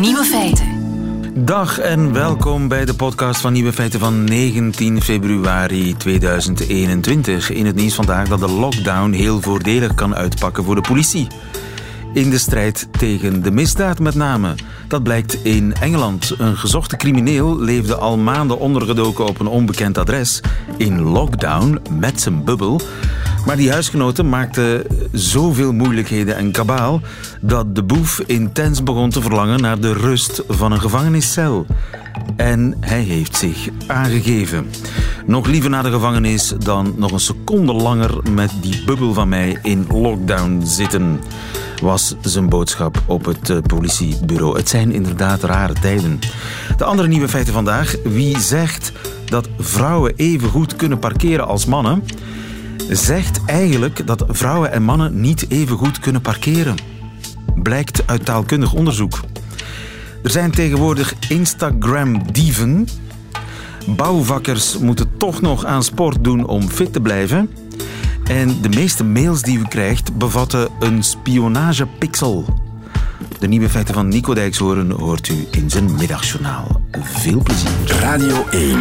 Nieuwe feiten. Dag en welkom bij de podcast van Nieuwe Feiten van 19 februari 2021. In het nieuws vandaag dat de lockdown heel voordelig kan uitpakken voor de politie. In de strijd tegen de misdaad met name. Dat blijkt in Engeland. Een gezochte crimineel leefde al maanden ondergedoken op een onbekend adres. In lockdown met zijn bubbel. Maar die huisgenoten maakten zoveel moeilijkheden en kabaal dat de boef intens begon te verlangen naar de rust van een gevangeniscel. En hij heeft zich aangegeven. Nog liever naar de gevangenis dan nog een seconde langer met die bubbel van mij in lockdown zitten. Was zijn boodschap op het eh, politiebureau. Het zijn inderdaad rare tijden. De andere nieuwe feiten vandaag. Wie zegt dat vrouwen even goed kunnen parkeren als mannen? Zegt eigenlijk dat vrouwen en mannen niet even goed kunnen parkeren. Blijkt uit taalkundig onderzoek. Er zijn tegenwoordig Instagram-dieven. Bouwvakkers moeten toch nog aan sport doen om fit te blijven. En de meeste mails die u krijgt bevatten een spionagepixel. De nieuwe feiten van Nico Dijkshoorn hoort u in zijn middagjournaal. Veel plezier. Radio 1.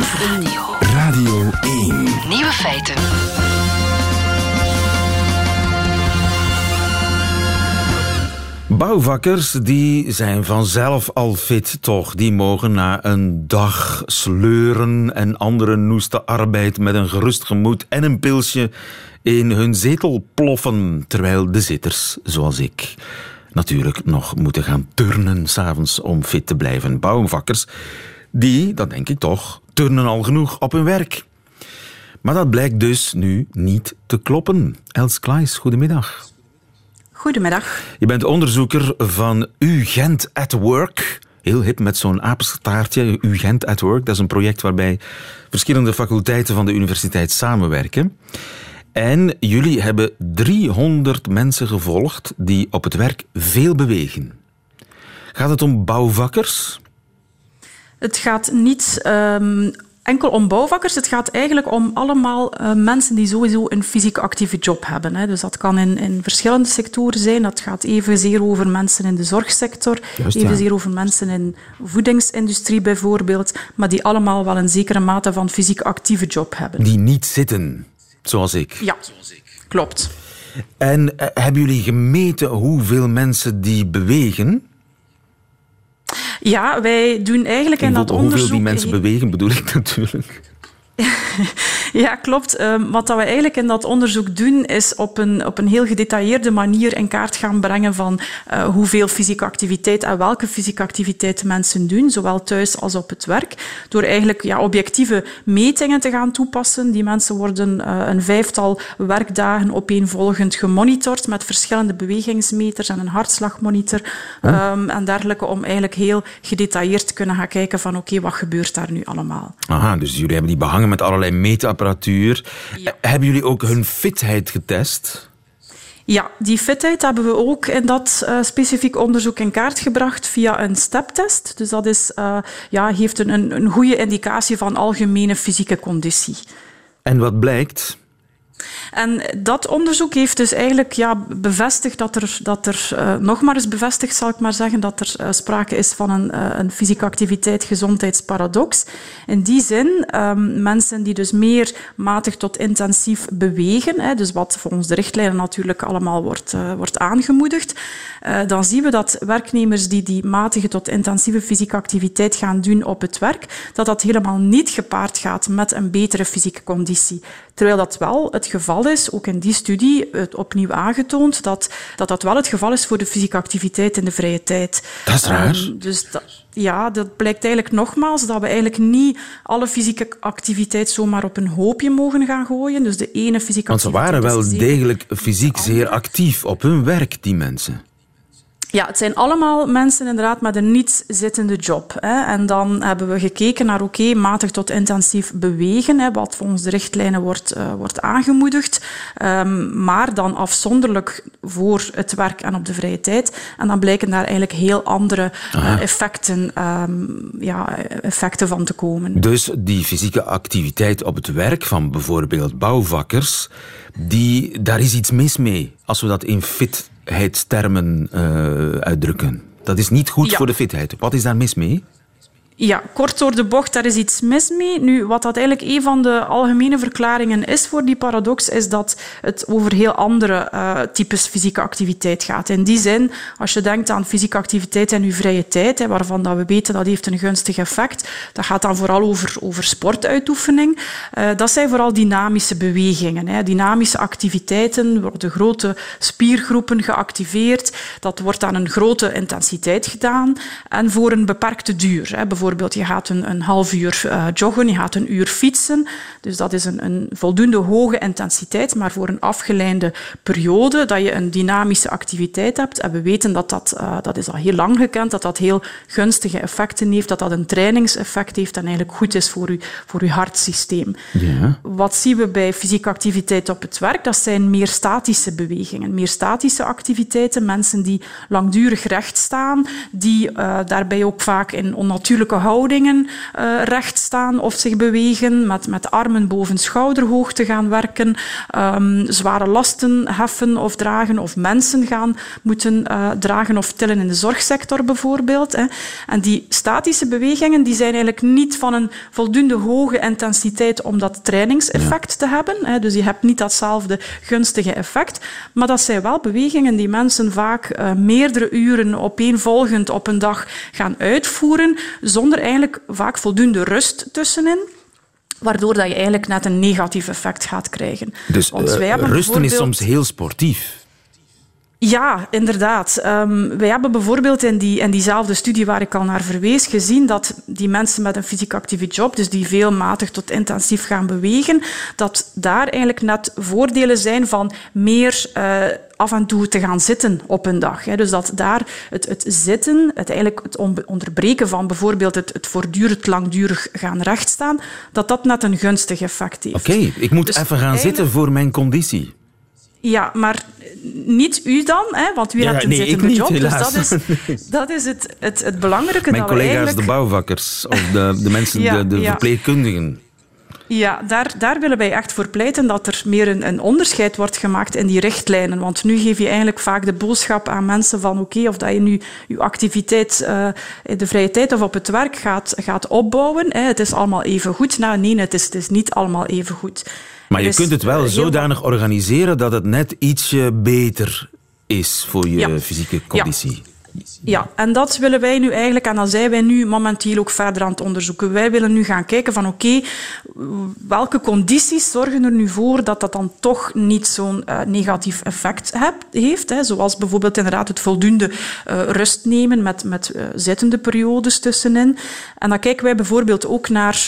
Radio 1. Nieuwe feiten. Bouwvakkers die zijn vanzelf al fit, toch? Die mogen na een dag sleuren en andere noeste arbeid met een gerust gemoed en een pilsje in hun zetel ploffen, terwijl de zitters, zoals ik, natuurlijk nog moeten gaan turnen s'avonds om fit te blijven. Bouwvakkers, die, dat denk ik toch, turnen al genoeg op hun werk. Maar dat blijkt dus nu niet te kloppen. Els Klaes, goedemiddag. Goedemiddag. Je bent onderzoeker van UGent at Work. Heel hip met zo'n apenstaartje, UGent at Work. Dat is een project waarbij verschillende faculteiten van de universiteit samenwerken. En jullie hebben 300 mensen gevolgd die op het werk veel bewegen. Gaat het om bouwvakkers? Het gaat niet um, enkel om bouwvakkers. Het gaat eigenlijk om allemaal uh, mensen die sowieso een fysiek actieve job hebben. Hè. Dus dat kan in, in, verschillende sectoren zijn. Dat gaat evenzeer over mensen in de zorgsector, Juist, evenzeer ja. over mensen in de voedingsindustrie bijvoorbeeld, maar die allemaal wel een zekere mate van fysiek actieve job hebben. Die niet zitten, zoals ik. Ja, klopt. En uh, hebben jullie gemeten hoeveel mensen die bewegen? Ja, wij doen eigenlijk in dat onderzoek... Hoeveel die mensen bewegen, bedoel ik natuurlijk. ja, klopt. Um, wat dat we eigenlijk in dat onderzoek doen, is op een, op een heel gedetailleerde manier in kaart gaan brengen van uh, hoeveel fysieke activiteit en welke fysieke activiteit mensen doen, zowel thuis als op het werk. Door eigenlijk ja, objectieve metingen te gaan toepassen. Die mensen worden uh, een vijftal werkdagen opeenvolgend gemonitord met verschillende bewegingsmeters en een hartslagmonitor huh? um, en dergelijke, om eigenlijk heel gedetailleerd te kunnen gaan kijken van oké, okay, wat gebeurt daar nu allemaal. Aha, dus jullie hebben die behangen met allerlei meetapparatuur. Ja. Hebben jullie ook hun fitheid getest? Ja, die fitheid hebben we ook in dat uh, specifiek onderzoek in kaart gebracht via een steptest. Dus dat is, uh, ja, geeft een, een goede indicatie van algemene fysieke conditie. En wat blijkt? En dat onderzoek heeft dus eigenlijk ja, bevestigd dat er, dat er uh, nog maar eens bevestigd, zal ik maar zeggen, dat er uh, sprake is van een, uh, een fysieke activiteit-gezondheidsparadox. In die zin, um, mensen die dus meer matig tot intensief bewegen, hè, dus wat volgens de richtlijnen natuurlijk allemaal wordt, wordt aangemoedigd, dan zien we dat werknemers die die matige tot intensieve fysieke activiteit gaan doen op het werk, dat dat helemaal niet gepaard gaat met een betere fysieke conditie. Terwijl dat wel het geval is, ook in die studie, het opnieuw aangetoond, dat dat, dat wel het geval is voor de fysieke activiteit in de vrije tijd. Dat is raar. Um, dus dat, ja, dat blijkt eigenlijk nogmaals dat we eigenlijk niet alle fysieke activiteit zomaar op een hoopje mogen gaan gooien. Dus de ene fysieke Want ze waren wel degelijk fysiek zeer actief op hun werk, die mensen. Ja, het zijn allemaal mensen inderdaad met een niet-zittende job. Hè. En dan hebben we gekeken naar, oké, okay, matig tot intensief bewegen, hè, wat volgens de richtlijnen wordt, uh, wordt aangemoedigd, um, maar dan afzonderlijk voor het werk en op de vrije tijd. En dan blijken daar eigenlijk heel andere uh, effecten, um, ja, effecten van te komen. Dus die fysieke activiteit op het werk van bijvoorbeeld bouwvakkers, die, daar is iets mis mee, als we dat in fit heidstermen uh, uitdrukken. Dat is niet goed voor de fitheid. Wat is daar mis mee? Ja, kort door de bocht, daar is iets mis mee. Nu, wat dat eigenlijk een van de algemene verklaringen is voor die paradox, is dat het over heel andere uh, types fysieke activiteit gaat. In die zin, als je denkt aan fysieke activiteit in je vrije tijd, hè, waarvan dat we weten dat heeft een gunstig effect, dat gaat dan vooral over, over sportuitoefening. Uh, dat zijn vooral dynamische bewegingen. Hè. Dynamische activiteiten worden grote spiergroepen geactiveerd. Dat wordt aan een grote intensiteit gedaan en voor een beperkte duur. Hè bijvoorbeeld je gaat een, een half uur uh, joggen, je gaat een uur fietsen. Dus dat is een, een, voldoende hoge intensiteit, maar voor een afgeleide periode dat je een dynamische activiteit hebt. En we weten dat dat, uh, dat is al heel lang gekend, dat dat heel gunstige effecten heeft, dat dat een trainingseffect heeft en eigenlijk goed is voor je, voor uw hartsysteem. Ja. Wat zien we bij fysieke activiteit op het werk? Dat zijn meer statische bewegingen, meer statische activiteiten. Mensen die langdurig recht staan, die uh, daarbij ook vaak in onnatuurlijke houdingen uh, recht staan of zich bewegen, met, met armen boven schouderhoogte gaan werken, um, zware lasten heffen of dragen, of mensen gaan moeten uh, dragen of tillen in de zorgsector bijvoorbeeld. Hè. En die statische bewegingen die zijn eigenlijk niet van een voldoende hoge intensiteit om dat trainingseffect ja. te hebben. Hè. Dus je hebt niet datzelfde gunstige effect. Maar dat zijn wel bewegingen die mensen vaak uh, meerdere uren opeenvolgend op een dag gaan uitvoeren, zonder eigenlijk vaak voldoende rust tussenin waardoor dat je eigenlijk net een negatief effect gaat krijgen. Dus uh, hebben rusten is soms heel sportief. Ja, inderdaad. Um, wij hebben bijvoorbeeld in, die, in diezelfde studie waar ik al naar verwees gezien dat die mensen met een fysiek actieve job, dus die veel matig tot intensief gaan bewegen, dat daar eigenlijk net voordelen zijn van meer uh, af en toe te gaan zitten op een dag. Dus dat daar het, het zitten, het, eigenlijk het onderbreken van bijvoorbeeld het, het voortdurend langdurig gaan rechtstaan, dat dat net een gunstig effect heeft. Oké, okay, ik moet dus even gaan zitten voor mijn conditie. Ja, maar niet u dan, hè, want u ja, hebt een nee, zittende niet, job. Helaas. Dus dat is, dat is het, het, het belangrijke. Mijn dat collega's, eigenlijk... de bouwvakkers of de, de mensen, ja, de, de ja. verpleegkundigen. Ja, daar, daar willen wij echt voor pleiten dat er meer een, een, onderscheid wordt gemaakt in die richtlijnen. Want nu geef je eigenlijk vaak de boodschap aan mensen van oké, okay, of dat je nu je activiteit uh, in de vrije tijd of op het werk gaat, gaat opbouwen. Hè, het is allemaal even goed. Nou, nee, het is, het is niet allemaal even goed. Maar je dus, kunt het wel zodanig organiseren dat het net ietsje beter is voor je ja. fysieke conditie. Ja. Ja, en dat willen wij nu eigenlijk, en dat zijn wij nu momenteel ook verder aan het onderzoeken. Wij willen nu gaan kijken van oké, okay, welke condities zorgen er nu voor dat dat dan toch niet zo'n uh, negatief effect hebt, heeft. Hè? Zoals bijvoorbeeld inderdaad het voldoende uh, rust nemen met, met uh, zittende periodes tussenin. En dan kijken wij bijvoorbeeld ook naar,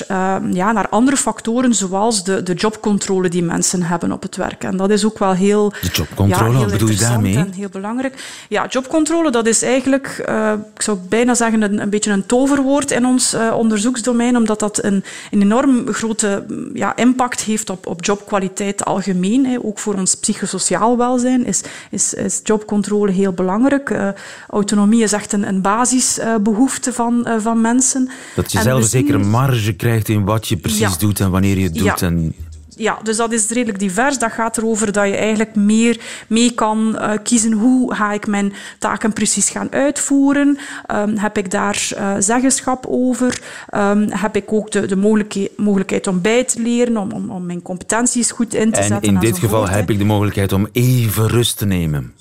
ja, naar andere factoren, zoals de, de jobcontrole die mensen hebben op het werk. En dat is ook wel heel... De jobcontrole, ja, wat bedoel je daarmee? En heel belangrijk. Ja, jobcontrole, dat is eigenlijk, uh, ik zou bijna zeggen, een, een, beetje een toverwoord in ons uh, onderzoeksdomein, omdat dat een, een enorm grote ja, impact heeft op, op jobkwaliteit algemeen. Hè. Ook voor ons psychosociaal welzijn is, is, is jobcontrole heel belangrijk. Uh, autonomie is echt een, een basisbehoefte van, van mensen. Dat je zelf een zekere marge krijgt in wat je precies ja. doet en wanneer je het doet. Ja. En ja, dus dat is redelijk divers. Dat gaat erover dat je eigenlijk meer mee kan uh, kiezen hoe ga ik mijn taken precies gaan uitvoeren. Um, heb ik daar uh, zeggenschap over? Um, heb ik ook de, de mogelijkheid, mogelijkheid om bij te leren, om, om, om mijn competenties goed in te en zetten? En in dit geval heb ik de mogelijkheid om even rust te nemen.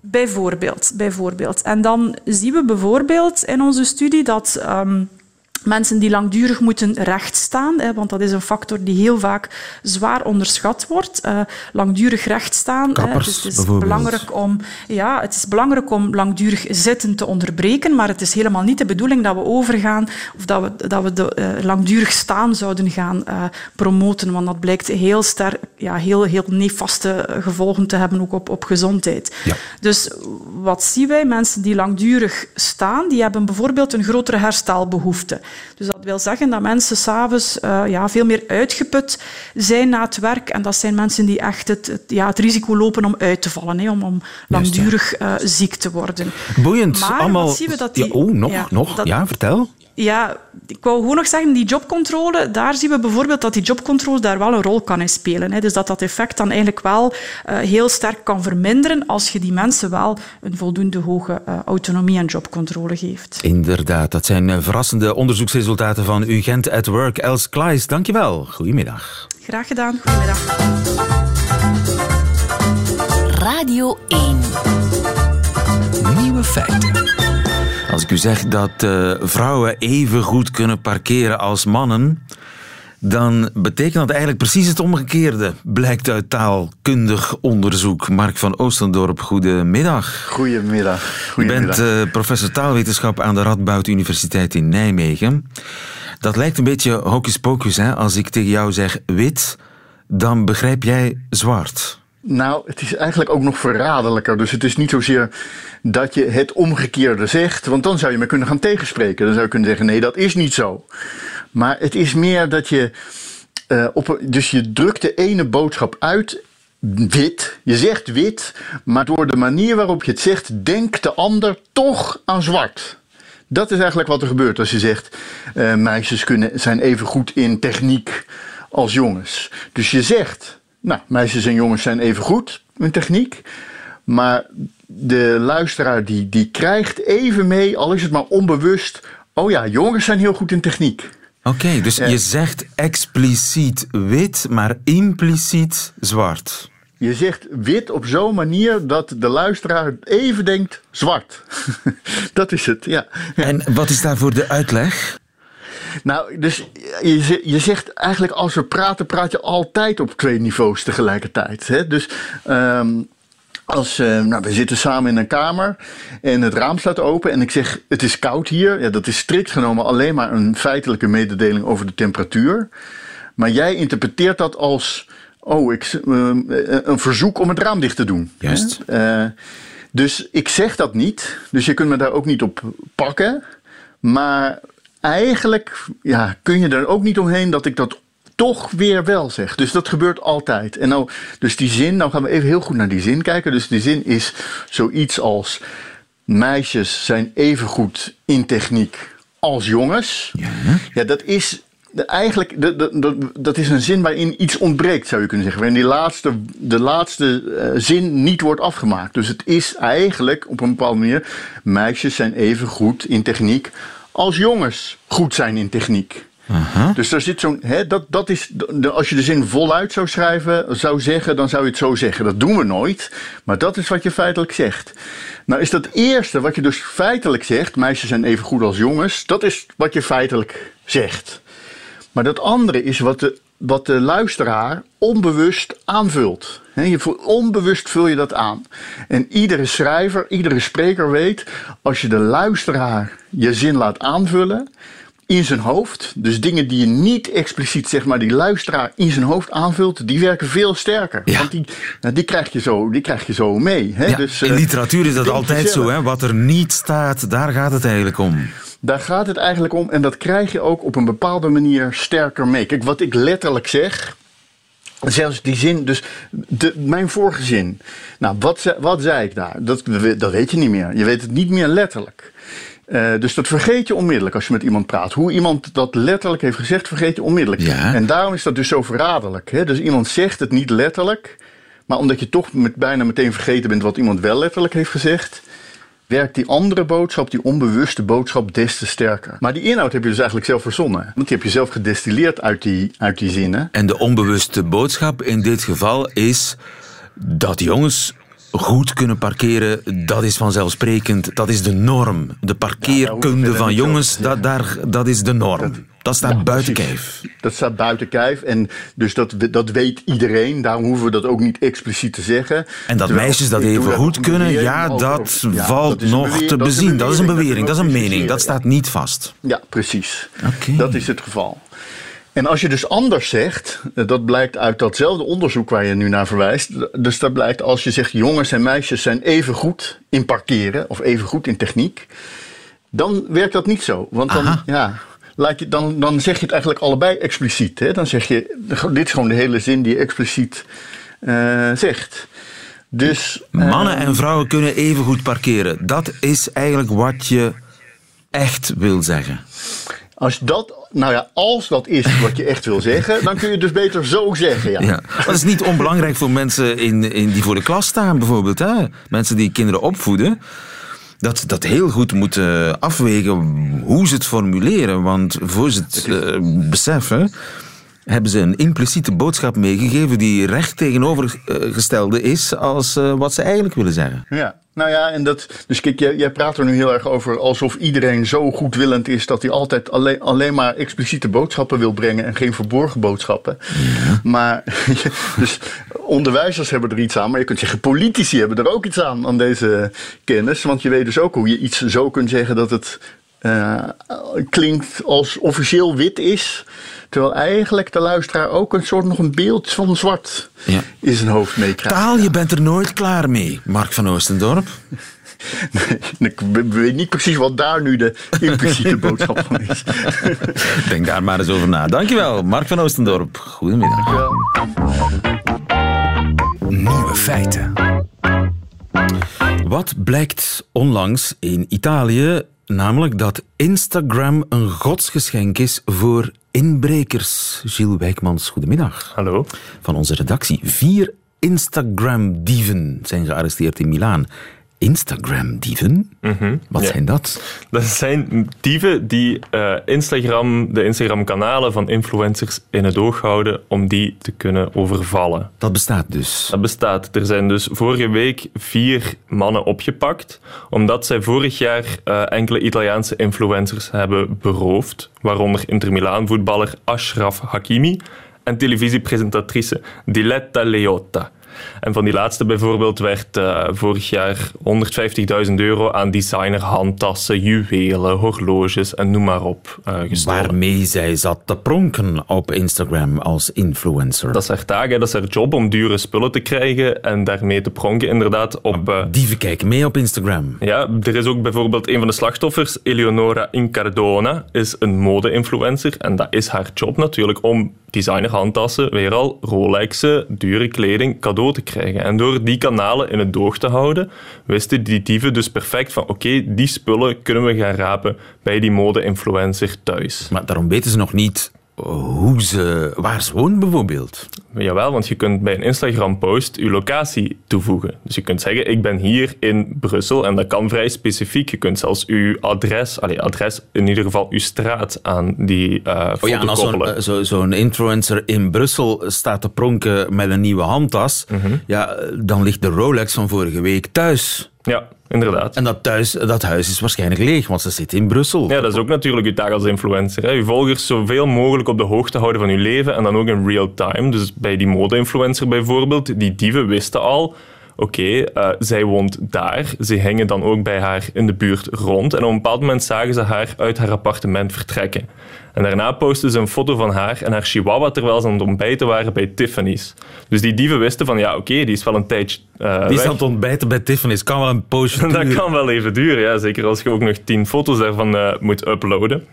Bijvoorbeeld, bijvoorbeeld. En dan zien we bijvoorbeeld in onze studie dat... Um, Mensen die langdurig moeten rechtstaan, hè, want dat is een factor die heel vaak zwaar onderschat wordt. Uh, langdurig rechtstaan. Kappers, dus het, is belangrijk om, ja, het is belangrijk om langdurig zitten te onderbreken, maar het is helemaal niet de bedoeling dat we overgaan of dat we, dat we de, uh, langdurig staan zouden gaan uh, promoten, want dat blijkt heel, sterk, ja, heel, heel nefaste gevolgen te hebben ook op, op gezondheid. Ja. Dus wat zien wij? Mensen die langdurig staan, die hebben bijvoorbeeld een grotere herstelbehoefte. Dus dat wil zeggen dat mensen s'avonds uh, ja, veel meer uitgeput zijn na het werk. En dat zijn mensen die echt het, ja, het risico lopen om uit te vallen, hè, om, om langdurig uh, ziek te worden. Boeiend. Maar allemaal... zien we dat die... Ja, oh, nog, nog. Dat... Ja, vertel. Ja, ik wou gewoon nog zeggen, die jobcontrole, daar zien we bijvoorbeeld dat die jobcontrole daar wel een rol kan in spelen. Hè. Dus dat dat effect dan eigenlijk wel uh, heel sterk kan verminderen als je die mensen wel een voldoende hoge uh, autonomie en jobcontrole geeft. Inderdaad, dat zijn uh, verrassende onderzoeksresultaten van UGent at Work. Els Klaes, dankjewel. Goedemiddag. Graag gedaan. Goedemiddag. Radio 1 Nieuwe feiten. Als ik u zeg dat uh, vrouwen even goed kunnen parkeren als mannen, dan betekent dat eigenlijk precies het omgekeerde, blijkt uit taalkundig onderzoek. Mark van Oostendorp, goedemiddag. Goedemiddag. goedemiddag. U bent uh, professor taalwetenschap aan de Radboud Universiteit in Nijmegen. Dat lijkt een beetje hocus pocus, hè? Als ik tegen jou zeg wit, dan begrijp jij zwart. Nou, het is eigenlijk ook nog verraderlijker. Dus het is niet zozeer dat je het omgekeerde zegt, want dan zou je me kunnen gaan tegenspreken. Dan zou je kunnen zeggen: nee, dat is niet zo. Maar het is meer dat je. Uh, op, dus je drukt de ene boodschap uit, wit. Je zegt wit, maar door de manier waarop je het zegt, denkt de ander toch aan zwart. Dat is eigenlijk wat er gebeurt als je zegt: uh, meisjes kunnen, zijn even goed in techniek als jongens. Dus je zegt nou, meisjes en jongens zijn even goed in techniek. Maar de luisteraar die, die krijgt even mee, al is het maar onbewust. Oh ja, jongens zijn heel goed in techniek. Oké, dus je zegt expliciet wit, maar impliciet zwart. Je zegt wit op zo'n manier dat de luisteraar even denkt zwart. dat is het, ja. En wat is daarvoor de uitleg? Nou, dus je, je zegt eigenlijk als we praten, praat je altijd op twee niveaus tegelijkertijd. Hè? Dus um, als, uh, nou, we zitten samen in een kamer en het raam staat open en ik zeg het is koud hier. Ja, dat is strikt genomen alleen maar een feitelijke mededeling over de temperatuur. Maar jij interpreteert dat als, oh, ik, uh, een verzoek om het raam dicht te doen. Juist. Uh, dus ik zeg dat niet, dus je kunt me daar ook niet op pakken. Maar eigenlijk ja, kun je er ook niet omheen dat ik dat toch weer wel zeg. Dus dat gebeurt altijd. En nou, dus die zin, nou gaan we even heel goed naar die zin kijken. Dus die zin is zoiets als: meisjes zijn even goed in techniek als jongens. Ja, ja dat is. Eigenlijk, dat, dat, dat is een zin waarin iets ontbreekt, zou je kunnen zeggen. Waarin die laatste, de laatste uh, zin niet wordt afgemaakt. Dus het is eigenlijk op een bepaalde manier: meisjes zijn even goed in techniek als jongens goed zijn in techniek. Dus daar zit zo'n. Dat, dat is. Als je de zin voluit zou schrijven, zou zeggen, dan zou je het zo zeggen. Dat doen we nooit. Maar dat is wat je feitelijk zegt. Nou, is dat eerste wat je dus feitelijk zegt. Meisjes zijn even goed als jongens. Dat is wat je feitelijk zegt. Maar dat andere is wat de, wat de luisteraar onbewust aanvult. je, onbewust vul je dat aan. En iedere schrijver, iedere spreker weet, als je de luisteraar je zin laat aanvullen in zijn hoofd, dus dingen die je niet expliciet, zeg maar, die luisteraar in zijn hoofd aanvult, die werken veel sterker. Want die, nou, die, krijg je zo, die krijg je zo mee. dus, in eh, literatuur is dat altijd zo. Hè? Wat er niet staat, daar gaat het eigenlijk om. Daar gaat het eigenlijk om en dat krijg je ook op een bepaalde manier sterker mee. Kijk, wat ik letterlijk zeg, Zelfs die zin, dus de, mijn vorige zin. Nou, wat, wat zei ik daar? Dat, dat weet je niet meer. Je weet het niet meer letterlijk. Uh, dus dat vergeet je onmiddellijk als je met iemand praat. Hoe iemand dat letterlijk heeft gezegd, vergeet je onmiddellijk. Ja. En daarom is dat dus zo verraderlijk. Hè? Dus iemand zegt het niet letterlijk, maar omdat je toch met, bijna meteen vergeten bent wat iemand wel letterlijk heeft gezegd, werkt die andere boodschap, die onbewuste boodschap, des te sterker. Maar die inhoud heb je dus eigenlijk zelf verzonnen. Want die heb je zelf gedestilleerd uit die, uit die zinnen. En de onbewuste boodschap in dit geval is dat jongens goed kunnen parkeren, dat is vanzelfsprekend. Dat is de norm. De parkeerkunde van jongens, dat, daar, dat is de norm. Dat, staat buiten kijf. Dat staat buiten kijf. En dus dat, dat weet iedereen. Daarom hoeven we dat ook niet expliciet te zeggen. En dat meisjes dat even goed kunnen, ja, dat valt nog te bezien. Dat is een bewering, dat is een mening. Dat staat niet vast. Ja, precies. Dat is het geval. En als je dus anders zegt, eh, dat blijkt uit datzelfde onderzoek waar je nu naar verwijst. Dus dat blijkt als je zegt jongens en meisjes zijn even goed in parkeren of even goed in techniek, dan werkt dat niet zo. Want dan, ja, laat je, dan, dan zeg je het eigenlijk allebei expliciet. Hè? Dan zeg je, dit is gewoon de hele zin die je expliciet uh, zegt. Dus, Mannen en vrouwen kunnen even goed parkeren. Dat is eigenlijk wat je echt wil zeggen. Als dat, nou ja, als dat is wat je echt wil zeggen, dan kun je het dus beter zo zeggen. Ja. ja. Dat is niet onbelangrijk voor mensen in, in die voor de klas staan, bijvoorbeeld. Hè? Mensen die kinderen opvoeden. Dat dat heel goed moeten afwegen hoe ze het formuleren. Want voor ze het uh, beseffen, hebben ze een impliciete boodschap meegegeven die recht tegenovergestelde is als uh, wat ze eigenlijk willen zeggen. Ja, nou ja, en dat, dus kijk, jij, jij, praat er nu heel erg over alsof iedereen zo goedwillend is dat hij altijd alleen, alleen maar expliciete boodschappen wil brengen en geen verborgen boodschappen. Ja. Maar, dus onderwijzers hebben er iets aan, maar je kunt zeggen politici hebben er ook iets aan, aan deze kennis. Want je weet dus ook hoe je iets zo kunt zeggen dat het uh, klinkt als officieel wit is. Terwijl eigenlijk de luisteraar ook een soort nog een beeld van zwart ja. in zijn hoofd meekrijgt. Taal, je bent er nooit klaar mee, Mark van Oostendorp. Nee, ik weet niet precies wat daar nu de impliciete boodschap van is. Denk daar maar eens over na. Dankjewel, Mark van Oostendorp. Goedemiddag. Nieuwe feiten. Wat blijkt onlangs in Italië Namelijk dat Instagram een godsgeschenk is voor inbrekers. Gilles Wijkmans, goedemiddag. Hallo. Van onze redactie. Vier Instagram-dieven zijn gearresteerd in Milaan. Instagram-dieven? Mhm, Wat zijn dat? Dat zijn dieven die uh, Instagram, de Instagram-kanalen van influencers in het oog houden om die te kunnen overvallen. Dat bestaat dus? Dat bestaat. Er zijn dus vorige week vier mannen opgepakt omdat zij vorig jaar uh, enkele Italiaanse influencers hebben beroofd, waaronder Inter Milaan-voetballer Ashraf Hakimi en televisiepresentatrice Diletta Leotta. En van die laatste bijvoorbeeld werd uh, vorig jaar 150.000 euro aan designer handtassen, juwelen, horloges en noem maar op uh, gestolen. Waarmee zij zat te pronken op Instagram als influencer. Dat is haar taak, hè. dat is haar job om dure spullen te krijgen en daarmee te pronken inderdaad op... Uh, Dieven kijken mee op Instagram. Ja, er is ook bijvoorbeeld een van de slachtoffers, Eleonora Incardona, is een mode-influencer en dat is haar job natuurlijk om designer handtassen, weer al Rolexen, dure kleding, cadeau te krijgen. En door die kanalen in het oog te houden, wisten die dieven dus perfect van oké, die spullen kunnen we gaan rapen bij die mode-influencer thuis. Maar daarom weten ze nog niet hoe ze, waar ze woont bijvoorbeeld. Jawel, want je kunt bij een Instagram-post je locatie toevoegen. Dus je kunt zeggen, ik ben hier in Brussel en dat kan vrij specifiek. Je kunt zelfs je adres, allez, adres in ieder geval je straat aan die uh, foto oh ja, en als zo'n zo, zo influencer in Brussel staat te pronken met een nieuwe handtas, mhm. ja, dan ligt de Rolex van vorige week thuis. Ja, inderdaad. En dat, thuis, dat huis is waarschijnlijk leeg, want ze zit in Brussel. Ja, dat is ook natuurlijk uw taak als influencer. Hè. Je volgers zoveel mogelijk op de hoogte houden van uw leven en dan ook in real time. Dus bij die mode-influencer bijvoorbeeld, die dieven wisten al oké, eh, zij woont daar. Ze hingen dan ook bij haar in de buurt rond. En op een bepaald moment zagen ze haar uit haar appartement vertrekken. En daarna postten ze een foto van haar en haar chihuahua terwijl ze aan het ontbijten waren bij Tiffany's. Dus die dieven wisten van, ja, oké, die is wel een tijdje uh, Die is aan het ontbijten bij Tiffany's. Kan wel een poosje duren. Dat kan wel even duren, ja. Zeker als je ook nog tien foto's daarvan uh, moet uploaden.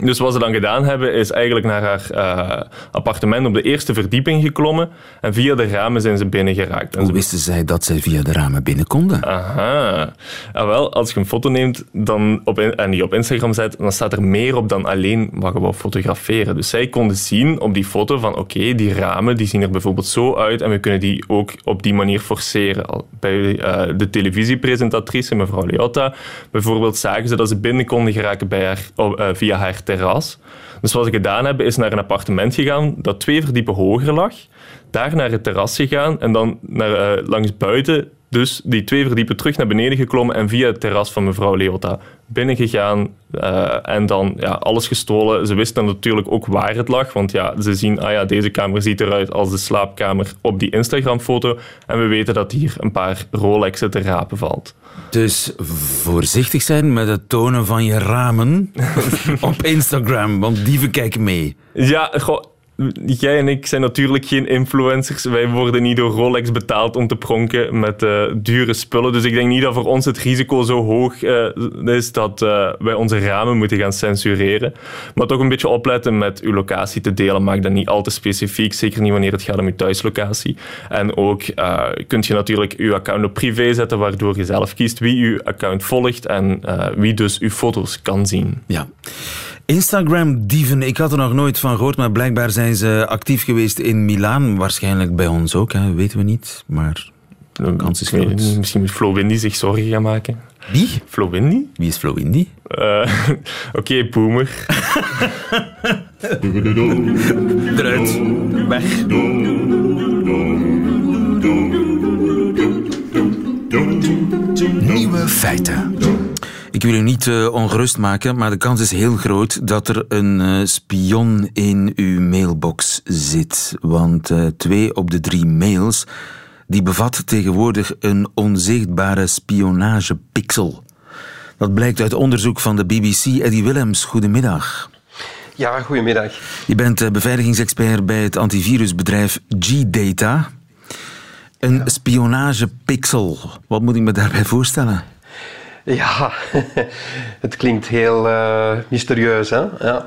Dus wat ze dan gedaan hebben, is eigenlijk naar haar uh, appartement op de eerste verdieping geklommen en via de ramen zijn ze binnengeraakt. Hoe wisten zij dat zij via de ramen binnen konden? Aha. Ah, wel, als je een foto neemt dan op, en die op Instagram zet, dan staat er meer op dan alleen wat je wou fotograferen. Dus zij konden zien op die foto van oké, die ramen die zien er bijvoorbeeld zo uit en we kunnen die ook op die manier forceren. Bij uh, de televisiepresentatrice, mevrouw Leotta, bijvoorbeeld zagen ze dat ze binnen konden geraken bij haar, uh, via haar terras. Dus wat ze gedaan hebben, is naar een appartement gegaan dat twee verdiepen hoger lag. Daar naar het terras gegaan en dan naar, uh, langs buiten dus die twee verdiepen terug naar beneden geklommen en via het terras van mevrouw Leota binnengegaan uh, en dan ja, alles gestolen. Ze wisten natuurlijk ook waar het lag, want ja, ze zien, ah ja, deze kamer ziet eruit als de slaapkamer op die Instagram-foto en we weten dat hier een paar Rolexen te rapen valt. Dus voorzichtig zijn met het tonen van je ramen op Instagram, want dieven kijken mee. Ja, goh, jij en ik zijn natuurlijk geen influencers. Wij worden niet door Rolex betaald om te pronken met uh, dure spullen. Dus ik denk niet dat voor ons het risico zo hoog uh, is dat uh, wij onze ramen moeten gaan censureren. Maar toch een beetje opletten met uw locatie te delen. Maak dat niet al te specifiek. Zeker niet wanneer het gaat om uw thuislocatie. En ook kunt je natuurlijk uw account op privé zetten, waardoor je zelf kiest wie uw account volgt en wie dus uw foto's kan zien. Ja. Instagram-dieven, ik had er nog nooit van gehoord, maar blijkbaar zijn ze actief geweest in Milaan. Waarschijnlijk bij ons ook, hè? weten we niet. Maar de kans is groot. Misschien moet Flo Windy zich zorgen gaan maken. Wie? Flo Windy? Wie is Flo Windy? Uh, Oké, okay, boomer. Eruit. Weg. Nieuwe feiten. Ik wil u niet uh, ongerust maken, maar de kans is heel groot dat er een uh, spion in uw mailbox zit. Want uh, twee op de drie mails die bevat tegenwoordig een onzichtbare spionagepixel. Dat blijkt uit onderzoek van de BBC. Eddie Willems, goedemiddag. Ja, goedemiddag. Je bent beveiligingsexpert bij het antivirusbedrijf G-Data. Een ja. spionagepixel, wat moet ik me daarbij voorstellen? Ja, het klinkt heel uh, mysterieus. Hè? Ja.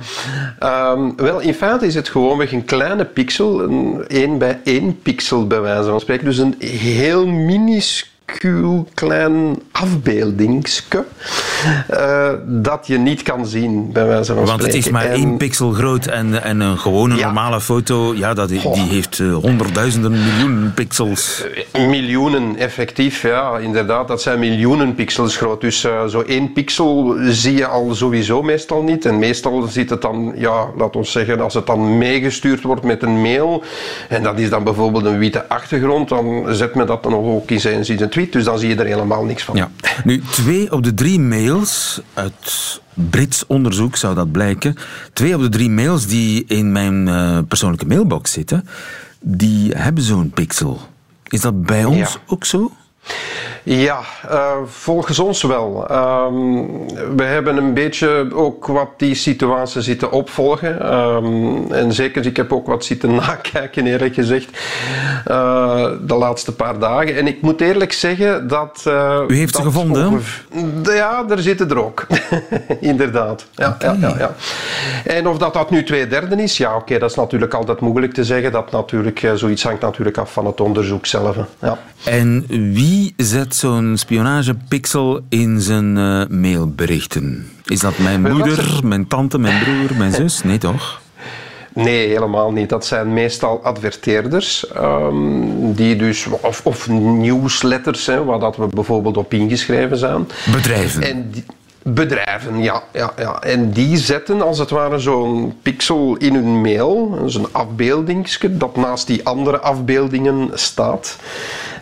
Um, wel, in feite is het gewoonweg een kleine pixel, een 1 bij 1 pixel bij wijze van spreken. Dus een heel minuscuul klein afbeeldingsje uh, dat je niet kan zien, bij wijze van Want het is maar één pixel groot en, en een gewone normale foto, ja, dat, die heeft uh, honderdduizenden miljoenen pixels. Uh, miljoenen, effectief, ja, inderdaad. Dat zijn miljoenen pixels groot. Dus zo één pixel zie je al sowieso meestal niet. En meestal zit het dan, ja, laat ons zeggen, als het dan meegestuurd wordt met een mail, en dat is dan bijvoorbeeld een witte achtergrond, dan zet men dat dan ook in zijn, in zijn Dus dan zie je er helemaal niks van. Ja. Nu, twee op de drie mails uit Brits onderzoek zou dat blijken. Twee op de drie mails die in mijn uh, persoonlijke mailbox zitten, die hebben zo'n pixel. Is dat bij ons ja. ook zo? Ja, uh, volgens ons wel. Um, we hebben een beetje ook wat die situatie zitten opvolgen. Um, en zeker, ik heb ook wat zitten nakijken, eerlijk gezegd, uh, de laatste paar dagen. En ik moet eerlijk zeggen dat... Uh, U heeft ze gevonden? Ja, er zitten er ook. Inderdaad. Ja, okay. ja, ja, ja, En of dat, dat nu twee derde is, ja, oké, okay, dat is natuurlijk altijd moeilijk te zeggen. Dat natuurlijk, zoiets hangt natuurlijk af van het onderzoek zelf. Ja. En wie zet zo'n spionagepixel in zijn uh, mailberichten? Is dat mijn moeder, mijn tante, mijn broer, mijn zus? Nee, toch? Nee, helemaal niet. Dat zijn meestal adverteerders, um, die dus, of, of nieuwsletters, hè, waar dat we bijvoorbeeld op ingeschreven zijn. Bedrijven. En die, Bedrijven, ja, ja, ja. En die zetten als het ware zo'n pixel in hun mail, zo'n afbeeldingsje dat naast die andere afbeeldingen staat.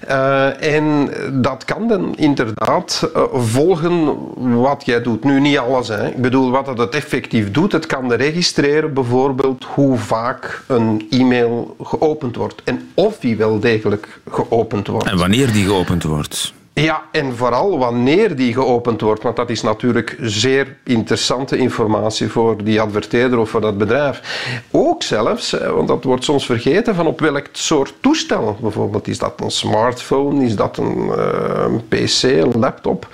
Uh, en dat kan dan inderdaad uh, volgen wat jij doet. Nu niet alles, hè. ik bedoel wat het effectief doet. Het kan registreren bijvoorbeeld hoe vaak een e-mail geopend wordt en of die wel degelijk geopend wordt. En wanneer die geopend wordt. Ja, en vooral wanneer die geopend wordt, want dat is natuurlijk zeer interessante informatie voor die adverteerder of voor dat bedrijf. Ook zelfs, want dat wordt soms vergeten, van op welk soort toestel bijvoorbeeld. Is dat een smartphone, is dat een, een pc, een laptop?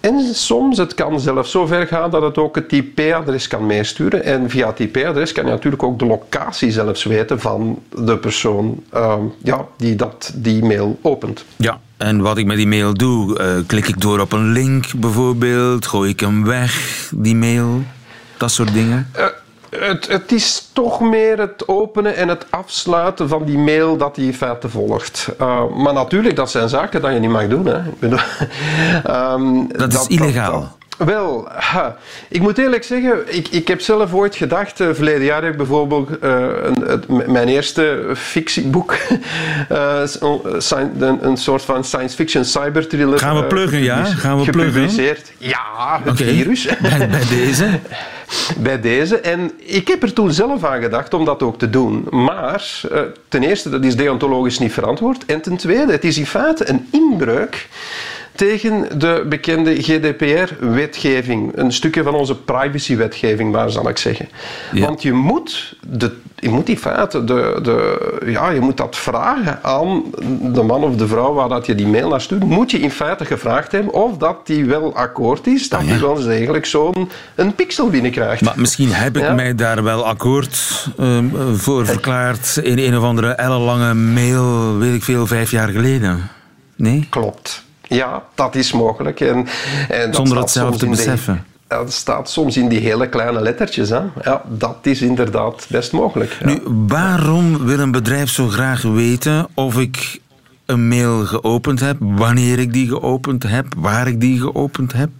En soms, het kan zelfs zo ver gaan dat het ook het IP-adres kan meesturen. En via het IP-adres kan je natuurlijk ook de locatie zelfs weten van de persoon uh, ja, die dat, die mail opent. Ja, en wat ik met die mail doe, uh, klik ik door op een link bijvoorbeeld, gooi ik hem weg, die mail, dat soort dingen? Uh, het, het, is toch meer het openen en het afsluiten van die mail dat die in feite volgt. Uh, maar natuurlijk, dat zijn zaken dat je niet mag doen. Hè. um, dat is dat, illegaal. Dat, wel, ha. ik moet eerlijk zeggen, ik, ik heb zelf ooit gedacht, uh, verleden jaar heb ik bijvoorbeeld uh, een, het, mijn eerste fictieboek, uh, een, een, soort van science fiction cyber thriller. Gaan we pluggen, ja? Gaan we gepubliceerd. Pluggen? Ja, het okay. virus. Bij, bij deze? bij deze. En ik heb er toen zelf aan gedacht om dat ook te doen. Maar ten eerste, dat is deontologisch niet verantwoord. En ten tweede, het is in feite een inbreuk tegen de bekende GDPR-wetgeving. Een stukje van onze privacy-wetgeving, waar zal ik zeggen. Want je moet, de, je moet die feiten, de, de, ja, je moet dat vragen aan de man of de vrouw waar dat je die mail naar stuurt. Moet je in feite gevraagd hebben of dat die wel akkoord is, dat hij wel degelijk zo'n een pixel binnenkrijgt. Maar misschien heb ik mij daar wel akkoord ehm, voor verklaard in een of andere ellenlange mail, weet ik veel, vijf jaar geleden. Nee? Klopt. Ja, dat is mogelijk. En, en dat Zonder het zelf te beseffen. dat staat soms in die hele kleine lettertjes. Hè. Ja, dat is inderdaad best mogelijk. Ja. Nu, waarom wil een bedrijf zo graag weten of ik een mail geopend heb, wanneer ik die geopend heb, waar ik die geopend heb?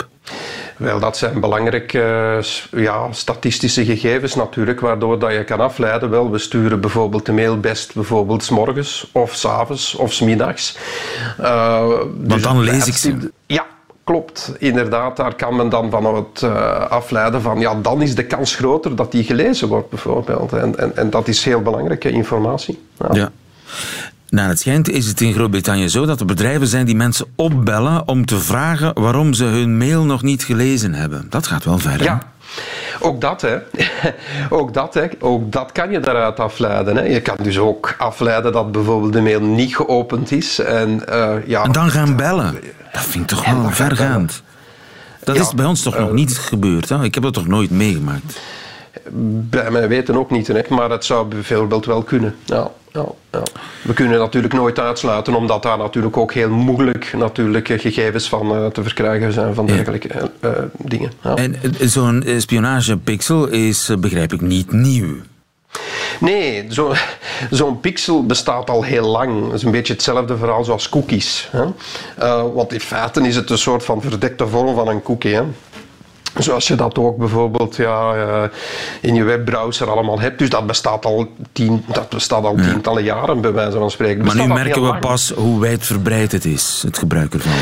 Wel, dat zijn belangrijke ja, statistische gegevens natuurlijk, waardoor dat je kan afleiden. Wel, we sturen bijvoorbeeld de mail best bijvoorbeeld s morgens of s avonds of s middags. Uh, Want dus dan lees ik ze. Ja, klopt. Inderdaad, daar kan men dan van het uh, afleiden van, ja, dan is de kans groter dat die gelezen wordt bijvoorbeeld. En, en, en dat is heel belangrijke informatie. ja. ja. Naar het schijnt is het in Groot-Brittannië zo dat er bedrijven zijn die mensen opbellen om te vragen waarom ze hun mail nog niet gelezen hebben. Dat gaat wel ver. Ja. Ook dat, hè. ook, dat hè. ook dat kan je daaruit afleiden. Hè. Je kan dus ook afleiden dat bijvoorbeeld de mail niet geopend is. En, uh, ja, en dan gaan bellen. Dat vind ik toch wel vergaand. Dat is bij ons toch nog eh, niet gebeurd? Hè? Ik heb dat toch nooit meegemaakt? Bij mij weten ook niet, hè, maar het zou bijvoorbeeld wel kunnen. Ja, ja, ja. We kunnen natuurlijk nooit uitsluiten, omdat daar natuurlijk ook heel moeilijk natuurlijk gegevens van uh, te verkrijgen zijn van dergelijke uh, dingen. Ja. En zo'n spionagepixel is, begrijp ik, niet nieuw. Nee, zo'n zo pixel bestaat al heel lang. Dat is een beetje hetzelfde verhaal zoals cookies. Hè? Want in feite is het een soort van verdekte vorm van een cookie. Hè? Zoals je dat ook bijvoorbeeld ja, eh, in je webbrowser allemaal hebt. Dus dat bestaat al, tien, dat bestaat al tientallen jaren, bij wijze van spreken. Maar nu merken we pas hoe wijdverbreid het is, het gebruik ervan.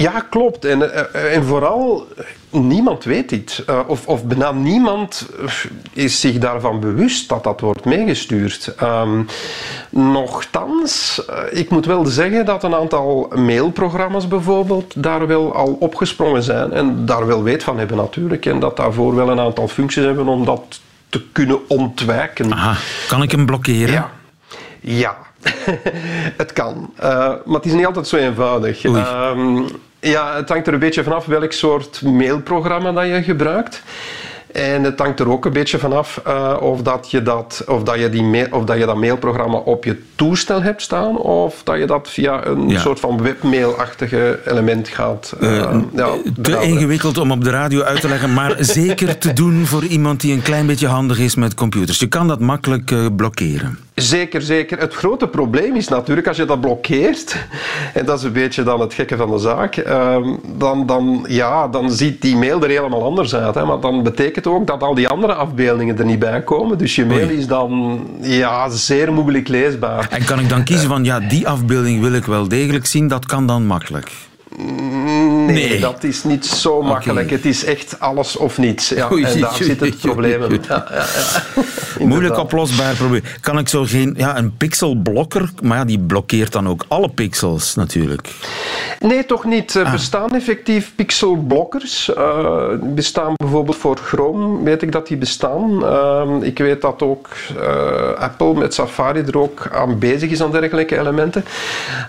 Ja, klopt. En, eh, en vooral, niemand weet dit. Uh, of, of bijna niemand is zich daarvan bewust dat dat wordt meegestuurd. Um, nochtans, ik moet wel zeggen dat een aantal mailprogramma's bijvoorbeeld daar wel al opgesprongen zijn en daar wel weet van hebben natuurlijk. En dat daarvoor wel een aantal functies hebben om dat te kunnen ontwijken. Aha. Kan ik hem blokkeren? Ja. Ja, het kan. Uh, maar het is niet altijd zo eenvoudig. Um, ja, het hangt er een beetje vanaf welk soort mailprogramma dat je gebruikt. En het hangt er ook een beetje vanaf uh, of, dat je dat, of, dat je die mail, of dat je dat mailprogramma op je toestel hebt staan of dat je dat via een soort van webmailachtige element gaat. Uh, uh, ja, te ingewikkeld om op de radio uit te leggen, maar zeker te doen voor iemand die een klein beetje handig is met computers. Je kan dat makkelijk blokkeren. Zeker, zeker. Het grote probleem is natuurlijk als je dat blokkeert, en dat is een beetje dan het gekke van de zaak, ehm, dan, dan, ja, dan ziet die mail er helemaal anders uit. Hè. Maar dan betekent ook dat al die andere afbeeldingen er niet bij komen. Dus je mail is dan ja, zeer moeilijk leesbaar. En kan ik dan kiezen van, ja, die afbeelding wil ik wel degelijk zien, dat kan dan makkelijk? Nee, dat is niet zo makkelijk. Het is echt alles of niets. Ja, en daar zit het probleem in. Ja, ja, Moeilijk oplosbaar probleem. Kan ik zo geen... Ja, een pixelblokker, maar ja, die blokkeert dan ook alle pixels natuurlijk. Nee, toch niet. Er ah. bestaan effectief pixelblokkers. Uh, bestaan bijvoorbeeld voor Chrome, weet ik dat die bestaan. Uh, ik weet dat ook uh, Apple met Safari er ook aan bezig is aan dergelijke elementen.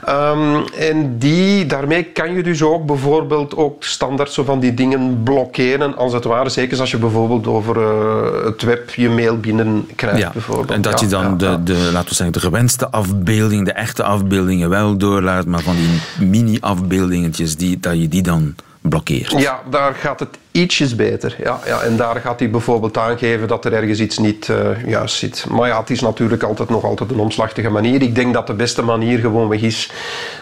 Um, en die, daarmee kan je dus ook bijvoorbeeld ook standaard zo van die dingen blokkeren, als het ware. Zeker als je bijvoorbeeld over uh, het web je mail binnenkrijgt. Ja, bijvoorbeeld. En dat je dan de, de, laten we zeggen, de gewenste afbeelding, de echte afbeeldingen wel doorlaat, maar van die mini-afbeeldingetjes, die, dat je die dan blokkeert. Ja, daar gaat het ietsjes beter. Ja, ja, en daar gaat hij bijvoorbeeld aangeven dat er ergens iets niet uh, juist zit. Maar ja, het is natuurlijk altijd nog altijd een omslachtige manier. Ik denk dat de beste manier gewoonweg is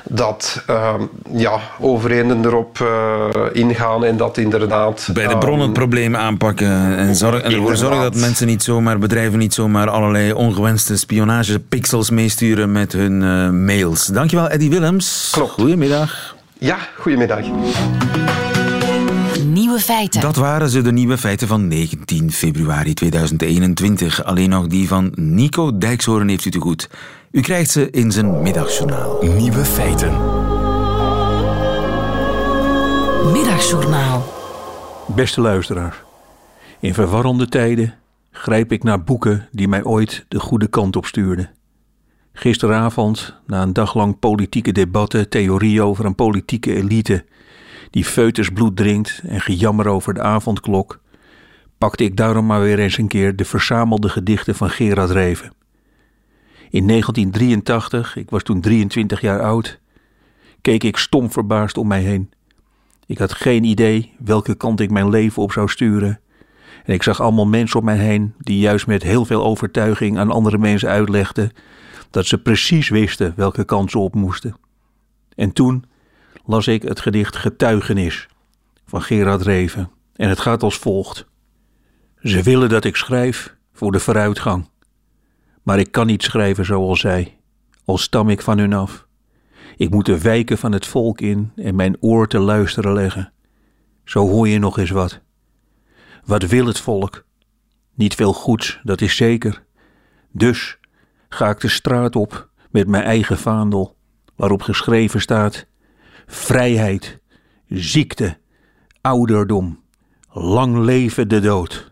dat uh, ja, overheden erop uh, ingaan en dat inderdaad... Bij de bron het probleem aanpakken en, zorg, en ervoor zorgen dat mensen niet zomaar, bedrijven niet zomaar allerlei ongewenste spionagepixels meesturen met hun mails. Dankjewel Eddie Willems. Klopt. Goedemiddag. Ja, goedemiddag. Nieuwe feiten. Dat waren ze, de nieuwe feiten van 19 februari 2021. Alleen nog die van Nico Dijkshoorn heeft u te goed. U krijgt ze in zijn middagjournaal. Nieuwe feiten. Middagjournaal. Beste luisteraar, in verwarrende tijden grijp ik naar boeken die mij ooit de goede kant op stuurden. Gisteravond, na een dag lang politieke debatten, theorie over een politieke elite die feutusbloed drinkt en gejammer over de avondklok, pakte ik daarom maar weer eens een keer de verzamelde gedichten van Gerard Reven. In 1983, ik was toen 23 jaar oud, keek ik stom verbaasd om mij heen. Ik had geen idee welke kant ik mijn leven op zou sturen. En ik zag allemaal mensen om mij heen die juist met heel veel overtuiging aan andere mensen uitlegden dat ze precies wisten welke kant ze op moesten. En toen las ik het gedicht Getuigenis van Gerard Reven. En het gaat als volgt. Ze willen dat ik schrijf voor de vooruitgang. Maar ik kan niet schrijven zoals zij, al stam ik van hun af. Ik moet de wijken van het volk in en mijn oor te luisteren leggen. Zo hoor je nog eens wat. Wat wil het volk? Niet veel goeds, dat is zeker. Dus ga ik de straat op met mijn eigen vaandel, waarop geschreven staat: vrijheid, ziekte, ouderdom, lang leven de dood.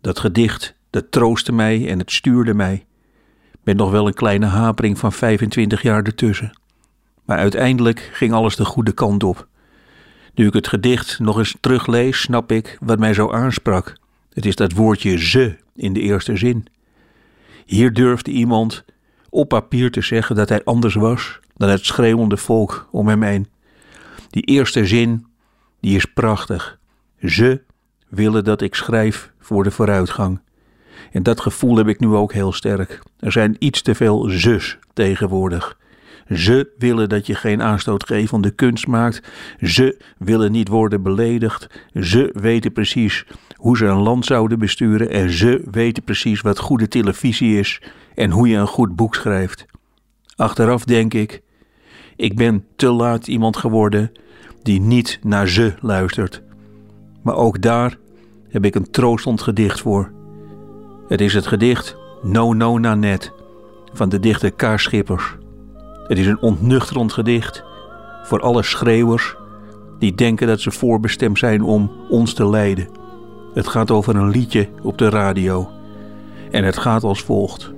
Dat gedicht, dat troostte mij en het stuurde mij, met nog wel een kleine hapering van 25 jaar ertussen. Maar uiteindelijk ging alles de goede kant op. Nu ik het gedicht nog eens teruglees, snap ik wat mij zo aansprak. Het is dat woordje ze in de eerste zin. Hier durfde iemand op papier te zeggen dat hij anders was dan het schreeuwende volk om hem heen. Die eerste zin, die is prachtig. Ze willen dat ik schrijf voor de vooruitgang. En dat gevoel heb ik nu ook heel sterk. Er zijn iets te veel zus tegenwoordig. Ze willen dat je geen aanstootgevende kunst maakt. Ze willen niet worden beledigd. Ze weten precies hoe ze een land zouden besturen. En ze weten precies wat goede televisie is en hoe je een goed boek schrijft. Achteraf denk ik, ik ben te laat iemand geworden die niet naar ze luistert. Maar ook daar heb ik een troostend gedicht voor. Het is het gedicht No No Nanette van de dichter K. Schippers. Het is een ontnuchterend gedicht voor alle schreeuwers die denken dat ze voorbestemd zijn om ons te leiden. Het gaat over een liedje op de radio. En het gaat als volgt.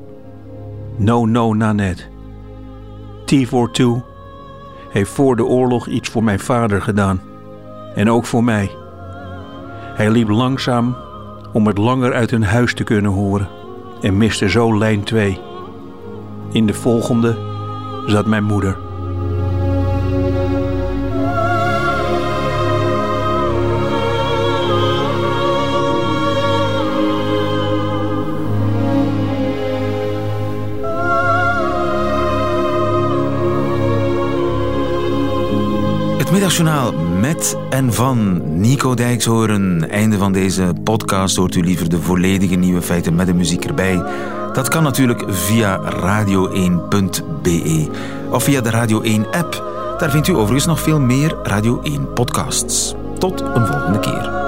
No No Nanette. T42 heeft voor de oorlog iets voor mijn vader gedaan. En ook voor mij. Hij liep langzaam om het langer uit hun huis te kunnen horen en miste zo lijn 2. In de volgende zat mijn moeder. Middagjournaal met en van Nico Dijkshoorn. Einde van deze podcast hoort u liever de volledige nieuwe feiten met de muziek erbij. Dat kan natuurlijk via radio1.be of via de Radio 1 app. Daar vindt u overigens nog veel meer Radio 1 podcasts. Tot een volgende keer.